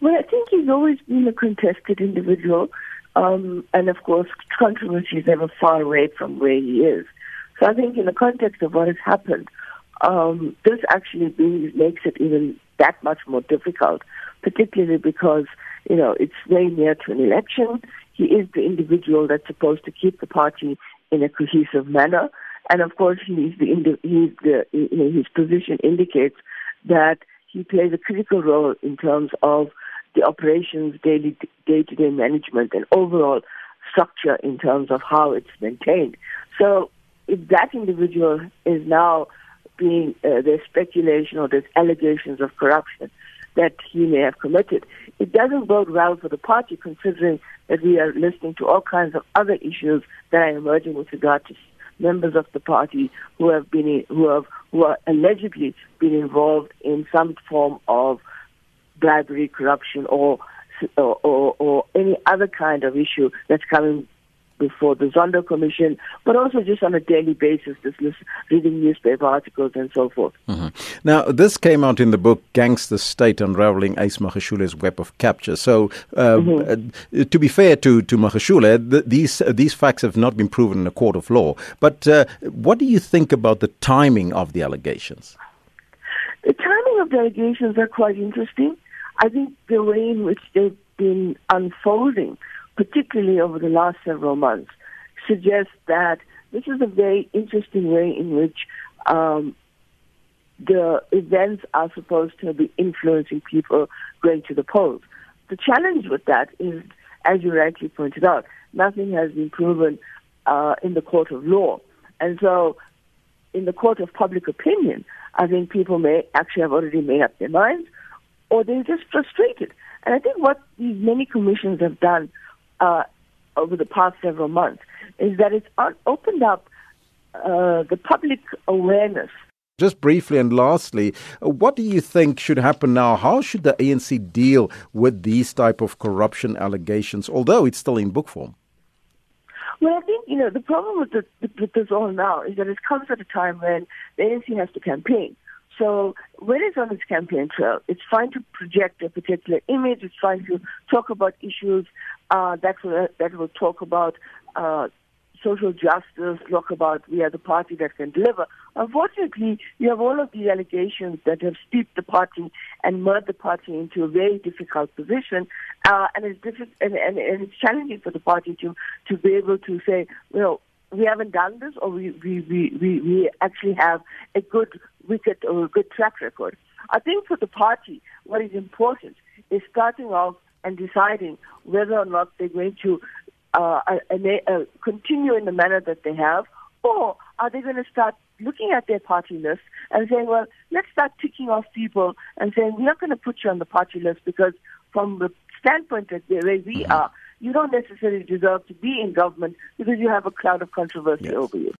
Well, I think he's always been a contested individual. Um, and of course, controversy is never far away from where he is. So I think in the context of what has happened, um, this actually being, makes it even that much more difficult, particularly because, you know, it's very near to an election. He is the individual that's supposed to keep the party in a cohesive manner. And of course, he's the, he's the, you know, his position indicates that he plays a critical role in terms of the operations, daily day-to-day management, and overall structure in terms of how it's maintained. So, if that individual is now being uh, there's speculation or there's allegations of corruption that he may have committed, it doesn't bode well for the party, considering that we are listening to all kinds of other issues that are emerging with regard to members of the party who have been who have who are allegedly been involved in some form of bribery, corruption, or, or, or, any other kind of issue that's coming before the Zondo Commission, but also just on a daily basis, just reading newspaper articles and so forth. Mm-hmm. Now, this came out in the book Gangster State Unraveling Ace Magashule's Web of Capture. So, um, mm-hmm. uh, to be fair to, to Magashule, th- these, uh, these facts have not been proven in a court of law. But uh, what do you think about the timing of the allegations? The timing of the allegations are quite interesting. I think the way in which they've been unfolding, particularly over the last several months, suggests that this is a very interesting way in which um, the events are supposed to be influencing people going to the polls. The challenge with that is, as you rightly pointed out, nothing has been proven uh, in the court of law. And so, in the court of public opinion, I think people may actually have already made up their minds or they're just frustrated. And I think what these many commissions have done uh, over the past several months is that it's opened up uh, the public awareness. Just briefly and lastly, what do you think should happen now? How should the ANC deal with these type of corruption allegations, although it's still in book form? Well, I think you know the problem with, the, with this all now is that it comes at a time when the ANC has to campaign. So when it's on its campaign trail, it's fine to project a particular image. It's fine to talk about issues uh, that will that will talk about uh, social justice, talk about we are the party that can deliver. Unfortunately, you have all of these allegations that have steeped the party and merged the party into a very difficult position, uh, and it's difficult and, and, and it's challenging for the party to to be able to say, well, we haven't done this, or we we we we, we actually have a good wicket or a good track record. I think for the party, what is important is starting off and deciding whether or not they're going to uh, uh, continue in the manner that they have, or are they going to start looking at their party list and saying, well, let's start ticking off people and saying, we're not going to put you on the party list because from the standpoint that where we mm-hmm. are, you don't necessarily deserve to be in government because you have a cloud of controversy yes. over you.